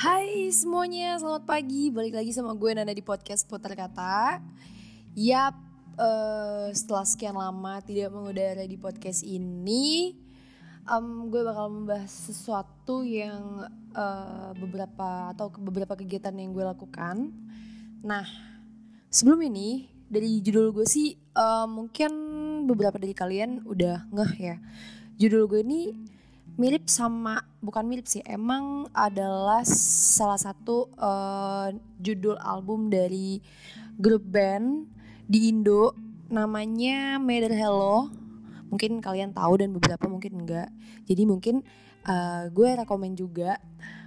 Hai semuanya, selamat pagi. Balik lagi sama gue Nanda di podcast Putar Kata. Yap, uh, setelah sekian lama tidak mengudara di podcast ini, um, gue bakal membahas sesuatu yang uh, beberapa atau beberapa kegiatan yang gue lakukan. Nah, sebelum ini dari judul gue sih uh, mungkin beberapa dari kalian udah ngeh ya. Judul gue ini mirip sama bukan mirip sih emang adalah salah satu uh, judul album dari grup band di Indo. Namanya Mother Hello. Mungkin kalian tahu dan beberapa mungkin enggak. Jadi mungkin uh, gue rekomen juga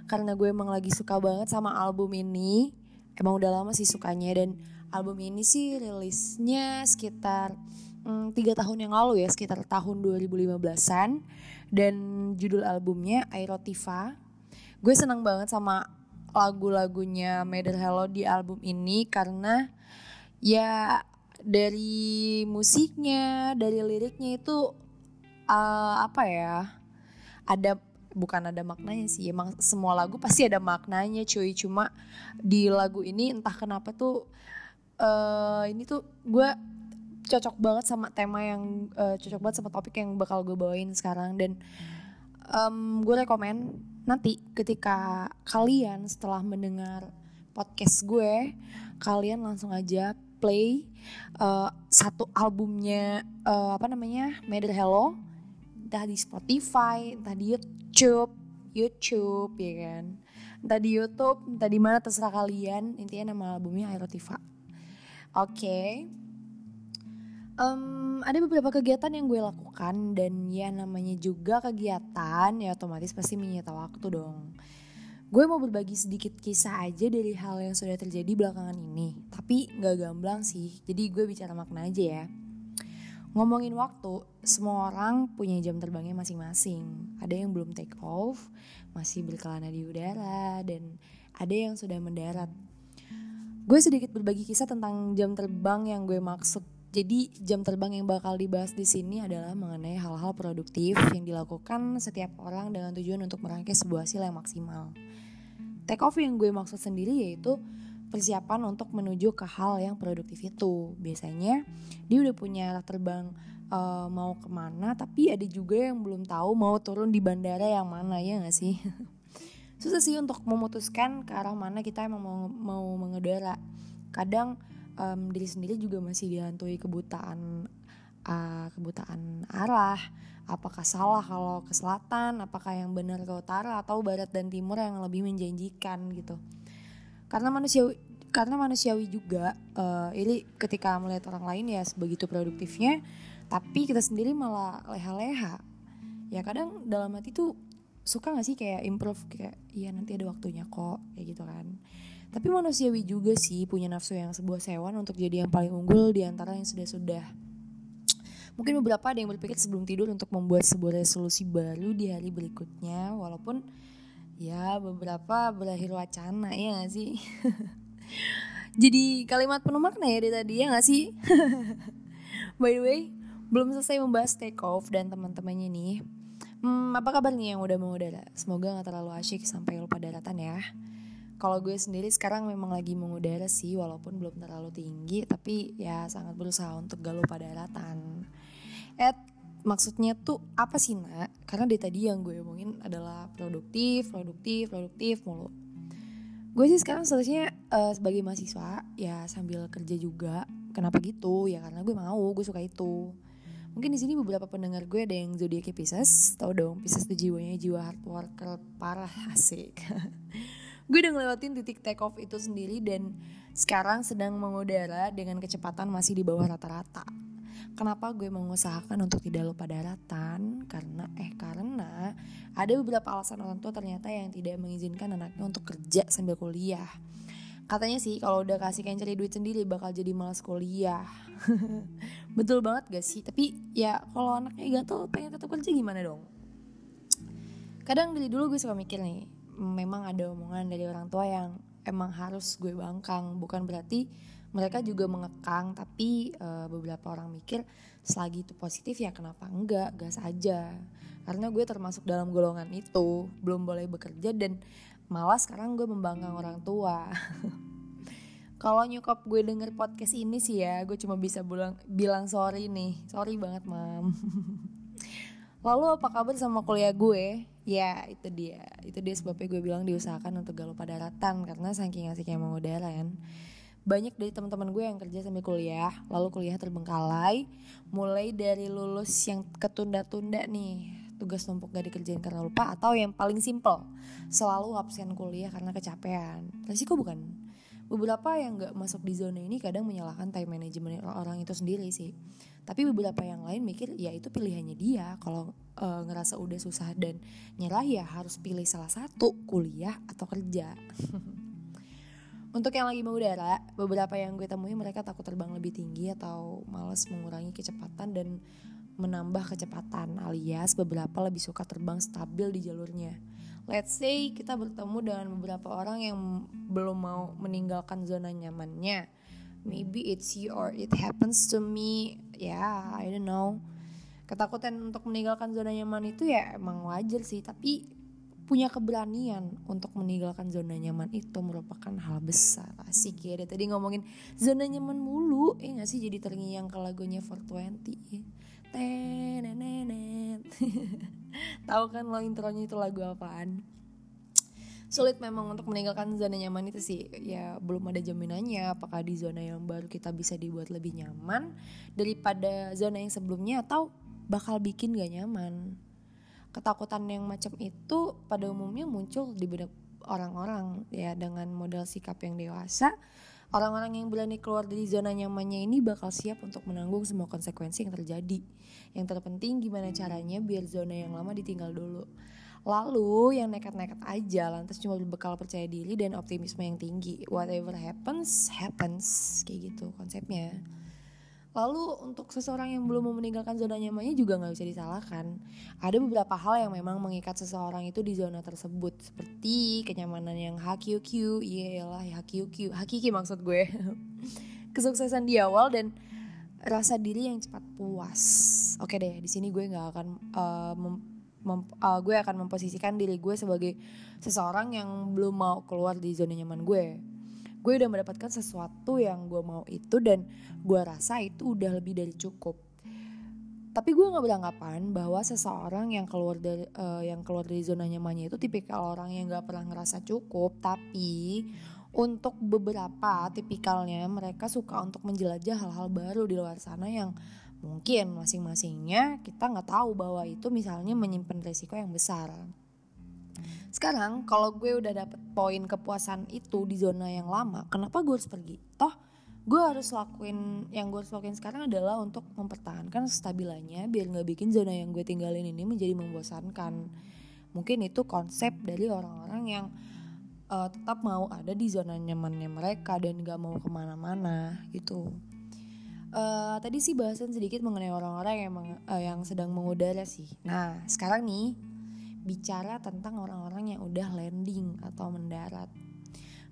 karena gue emang lagi suka banget sama album ini. Emang udah lama sih sukanya dan album ini sih rilisnya sekitar hmm, tiga tahun yang lalu ya sekitar tahun 2015an dan judul albumnya Aerotiva. Gue senang banget sama lagu-lagunya Mother Hello di album ini karena ya dari musiknya, dari liriknya itu uh, apa ya? Ada bukan ada maknanya sih emang semua lagu pasti ada maknanya cuy cuma di lagu ini entah kenapa tuh uh, ini tuh gue cocok banget sama tema yang uh, cocok banget sama topik yang bakal gue bawain sekarang. Dan um, gue rekomen nanti ketika kalian setelah mendengar podcast gue kalian langsung aja play uh, satu albumnya uh, apa namanya Mother Hello. Entah di Spotify entah di YouTube YouTube ya kan? Entah di YouTube entah di mana terserah kalian. Intinya nama albumnya Aerotiva oke. okay um, ada beberapa kegiatan yang gue lakukan dan ya namanya juga kegiatan ya otomatis pasti menyita waktu dong. Gue mau berbagi sedikit kisah aja dari hal yang sudah terjadi belakangan ini. Tapi gak gamblang sih, jadi gue bicara makna aja ya. Ngomongin waktu, semua orang punya jam terbangnya masing-masing. Ada yang belum take off, masih berkelana di udara, dan ada yang sudah mendarat. Gue sedikit berbagi kisah tentang jam terbang yang gue maksud jadi jam terbang yang bakal dibahas di sini adalah mengenai hal-hal produktif yang dilakukan setiap orang dengan tujuan untuk merangkai sebuah hasil yang maksimal. Take off yang gue maksud sendiri yaitu persiapan untuk menuju ke hal yang produktif itu. Biasanya dia udah punya arah terbang uh, mau ke mana, tapi ada juga yang belum tahu mau turun di bandara yang mana ya gak sih? Susah sih untuk memutuskan ke arah mana kita emang mau, mau mengudara. Kadang um, diri sendiri juga masih dihantui kebutaan uh, kebutaan arah. Apakah salah kalau ke selatan apakah yang benar ke utara atau barat dan timur yang lebih menjanjikan gitu. Karena manusia karena manusiawi juga uh, ini ketika melihat orang lain ya sebegitu produktifnya tapi kita sendiri malah leha-leha. Ya kadang dalam hati tuh suka gak sih kayak improve kayak iya nanti ada waktunya kok kayak gitu kan tapi manusiawi juga sih punya nafsu yang sebuah sewan untuk jadi yang paling unggul di antara yang sudah-sudah. Mungkin beberapa ada yang berpikir sebelum tidur untuk membuat sebuah resolusi baru di hari berikutnya walaupun ya beberapa berakhir wacana ya gak sih? jadi kalimat penuh makna ya dari tadi ya gak sih? By the way, belum selesai membahas take off dan teman-temannya nih. Hmm, apa kabar nih yang udah mau udara? Semoga gak terlalu asyik sampai lupa daratan ya kalau gue sendiri sekarang memang lagi mengudara sih walaupun belum terlalu tinggi tapi ya sangat berusaha untuk gak lupa daratan. Ed maksudnya tuh apa sih nak? Karena dari tadi yang gue omongin adalah produktif, produktif, produktif mulu. Gue sih sekarang seharusnya uh, sebagai mahasiswa ya sambil kerja juga. Kenapa gitu? Ya karena gue mau, gue suka itu. Mungkin di sini beberapa pendengar gue ada yang zodiaknya Pisces, tau dong Pisces tuh jiwanya jiwa hard worker parah asik. Gue udah ngelewatin titik take off itu sendiri dan sekarang sedang mengudara dengan kecepatan masih di bawah rata-rata. Kenapa gue mengusahakan untuk tidak lupa daratan? Karena eh karena ada beberapa alasan orang tua ternyata yang tidak mengizinkan anaknya untuk kerja sambil kuliah. Katanya sih kalau udah kasih kain cari duit sendiri bakal jadi malas kuliah. Betul banget gak sih? Tapi ya kalau anaknya gatel pengen tetap kerja gimana dong? Kadang dari dulu gue suka mikir nih, memang ada omongan dari orang tua yang emang harus gue bangkang bukan berarti mereka juga mengekang tapi uh, beberapa orang mikir selagi itu positif ya kenapa enggak gas aja karena gue termasuk dalam golongan itu belum boleh bekerja dan Malah sekarang gue membanggang orang tua. Kalau nyokap gue denger podcast ini sih ya, gue cuma bisa bilang bilang sorry nih, sorry banget mam. Lalu apa kabar sama kuliah gue? Ya itu dia, itu dia sebabnya gue bilang diusahakan untuk gak lupa daratan karena saking asiknya mengudara kan. Banyak dari teman-teman gue yang kerja sambil kuliah, lalu kuliah terbengkalai, mulai dari lulus yang ketunda-tunda nih, tugas numpuk gak dikerjain karena lupa atau yang paling simple, selalu absen kuliah karena kecapean. Resiko bukan? beberapa yang nggak masuk di zona ini kadang menyalahkan time management orang itu sendiri sih tapi beberapa yang lain mikir ya itu pilihannya dia. Kalau e, ngerasa udah susah dan nyerah ya harus pilih salah satu kuliah atau kerja. Untuk yang lagi mengudara, beberapa yang gue temui mereka takut terbang lebih tinggi atau males mengurangi kecepatan dan menambah kecepatan alias beberapa lebih suka terbang stabil di jalurnya. Let's say kita bertemu dengan beberapa orang yang belum mau meninggalkan zona nyamannya maybe it's you or it happens to me. Ya yeah, I don't know. Ketakutan untuk meninggalkan zona nyaman itu ya emang wajar sih tapi punya keberanian untuk meninggalkan zona nyaman itu merupakan hal besar. Asik ya dari tadi ngomongin zona nyaman mulu eh gak sih? Jadi terngiang ke lagunya 420 tenenenet tahu kan lo intronya itu lagu apaan sulit memang untuk meninggalkan zona nyaman itu sih. Ya belum ada jaminannya. Apakah di zona yang baru kita bisa dibuat lebih nyaman daripada zona yang sebelumnya? Atau bakal bikin gak nyaman? Ketakutan yang macam itu pada umumnya muncul di benak orang-orang. Ya dengan modal sikap yang dewasa Orang-orang yang berani keluar dari zona nyamannya ini bakal siap untuk menanggung semua konsekuensi yang terjadi. Yang terpenting gimana caranya biar zona yang lama ditinggal dulu. Lalu yang nekat-nekat aja lantas cuma berbekal percaya diri dan optimisme yang tinggi. Whatever happens, happens. Kayak gitu konsepnya. Lalu untuk seseorang yang belum mau meninggalkan zona nyamannya juga nggak bisa disalahkan. Ada beberapa hal yang memang mengikat seseorang itu di zona tersebut seperti kenyamanan yang HQQ, iyalah HQQ, hakiki maksud gue. Kesuksesan di awal dan rasa diri yang cepat puas. Oke deh, di sini gue nggak akan uh, uh, gue akan memposisikan diri gue sebagai seseorang yang belum mau keluar di zona nyaman gue. Gue udah mendapatkan sesuatu yang gue mau itu dan gue rasa itu udah lebih dari cukup. Tapi gue nggak beranggapan bahwa seseorang yang keluar dari uh, yang keluar dari zona nyamannya itu tipikal orang yang nggak pernah ngerasa cukup tapi untuk beberapa tipikalnya mereka suka untuk menjelajah hal-hal baru di luar sana yang mungkin masing-masingnya kita nggak tahu bahwa itu misalnya menyimpan resiko yang besar. Sekarang kalau gue udah dapet poin kepuasan itu di zona yang lama kenapa gue harus pergi? Toh gue harus lakuin yang gue harus lakuin sekarang adalah untuk mempertahankan stabilannya biar nggak bikin zona yang gue tinggalin ini menjadi membosankan. Mungkin itu konsep dari orang-orang yang uh, tetap mau ada di zona nyamannya mereka dan gak mau ke mana-mana gitu uh, tadi sih bahasan sedikit mengenai orang-orang yang uh, yang sedang mengudara sih nah sekarang nih bicara tentang orang-orang yang udah landing atau mendarat.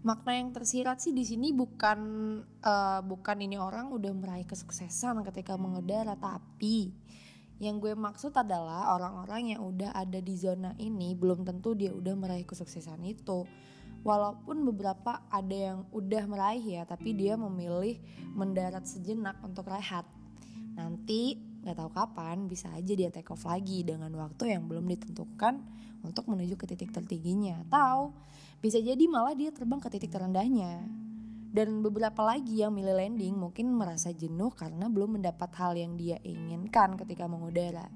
Makna yang tersirat sih di sini bukan uh, bukan ini orang udah meraih kesuksesan ketika mengudara, tapi yang gue maksud adalah orang-orang yang udah ada di zona ini belum tentu dia udah meraih kesuksesan itu. Walaupun beberapa ada yang udah meraih ya, tapi dia memilih mendarat sejenak untuk rehat. Nanti nggak tahu kapan bisa aja dia take off lagi dengan waktu yang belum ditentukan untuk menuju ke titik tertingginya. Atau bisa jadi malah dia terbang ke titik terendahnya. Dan beberapa lagi yang milih landing mungkin merasa jenuh karena belum mendapat hal yang dia inginkan ketika mengudara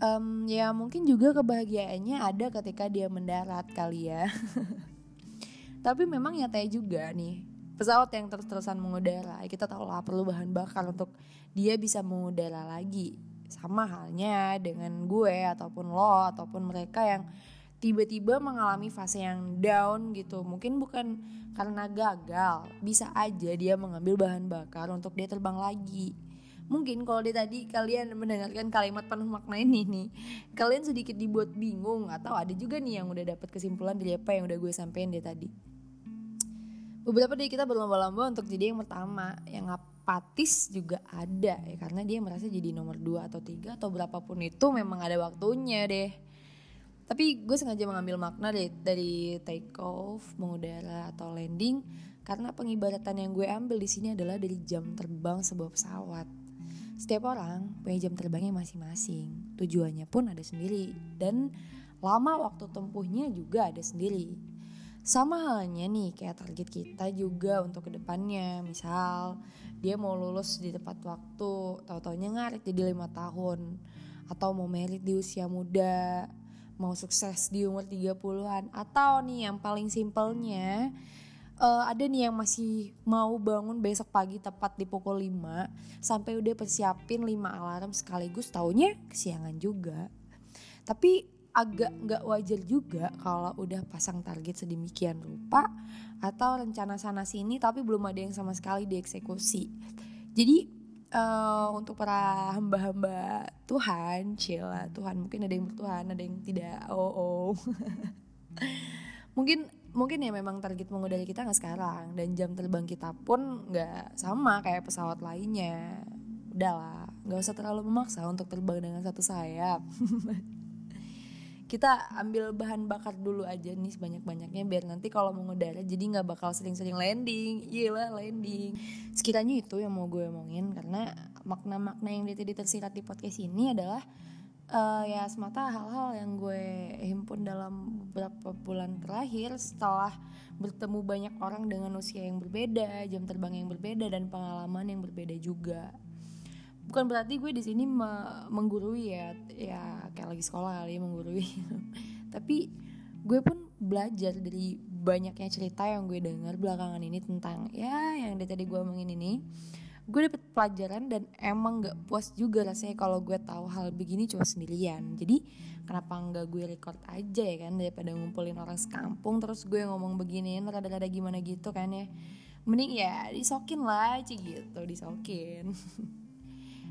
um, ya mungkin juga kebahagiaannya ada ketika dia mendarat kali ya tapi memang nyatanya juga nih pesawat yang terus-terusan mengudara kita tahu lah perlu bahan bakar untuk dia bisa mengudara lagi. Sama halnya dengan gue ataupun lo ataupun mereka yang tiba-tiba mengalami fase yang down gitu. Mungkin bukan karena gagal bisa aja dia mengambil bahan bakar untuk dia terbang lagi. Mungkin kalau dia tadi kalian mendengarkan kalimat penuh makna ini nih kalian sedikit dibuat bingung atau ada juga nih yang udah dapat kesimpulan dari apa yang udah gue sampein dia tadi beberapa dari kita berlomba-lomba untuk jadi yang pertama yang apatis juga ada ya karena dia merasa jadi nomor dua atau tiga atau berapapun itu memang ada waktunya deh tapi gue sengaja mengambil makna dari, dari take off, mengudara atau landing karena pengibaratan yang gue ambil di sini adalah dari jam terbang sebuah pesawat. Setiap orang punya jam terbangnya masing-masing, tujuannya pun ada sendiri dan lama waktu tempuhnya juga ada sendiri. Sama halnya nih kayak target kita juga untuk ke depannya. Misal dia mau lulus di tepat waktu, tahu-taunya ngarit jadi lima tahun. Atau mau merit di usia muda, mau sukses di umur 30-an atau nih yang paling simpelnya uh, ada nih yang masih mau bangun besok pagi tepat di pukul 5 sampai udah persiapin 5 alarm sekaligus taunya kesiangan juga. Tapi agak nggak wajar juga kalau udah pasang target sedemikian rupa atau rencana sana sini tapi belum ada yang sama sekali dieksekusi. Jadi uh, untuk para hamba-hamba Tuhan, cila Tuhan mungkin ada yang bertuhan, ada yang tidak. Oh oh. mungkin mungkin ya memang target mengudara kita nggak sekarang dan jam terbang kita pun nggak sama kayak pesawat lainnya. Udahlah, nggak usah terlalu memaksa untuk terbang dengan satu sayap. kita ambil bahan bakar dulu aja nih sebanyak-banyaknya biar nanti kalau mau ngudara jadi nggak bakal sering-sering landing. Lah landing. Sekiranya itu yang mau gue omongin karena makna-makna yang tadi tersirat di podcast ini adalah uh, ya semata hal-hal yang gue himpun dalam beberapa bulan terakhir setelah bertemu banyak orang dengan usia yang berbeda, jam terbang yang berbeda dan pengalaman yang berbeda juga bukan berarti gue di sini me menggurui ya ya kayak lagi sekolah kali ya, menggurui. Tapi gue pun belajar dari banyaknya cerita yang gue dengar belakangan ini tentang ya yang dari tadi gue omongin ini. Gue dapet pelajaran dan emang gak puas juga rasanya kalau gue tahu hal begini cuma sendirian. Jadi kenapa nggak gue record aja ya kan daripada ngumpulin orang sekampung terus gue ngomong begini rada-rada gimana gitu kan ya? Mending ya disokin lah aja gitu disokin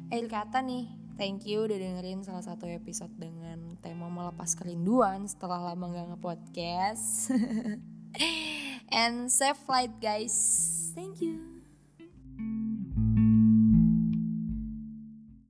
akhir kata nih thank you udah dengerin salah satu episode dengan tema melepas kerinduan setelah lama gak nge-podcast. And safe flight guys. Thank you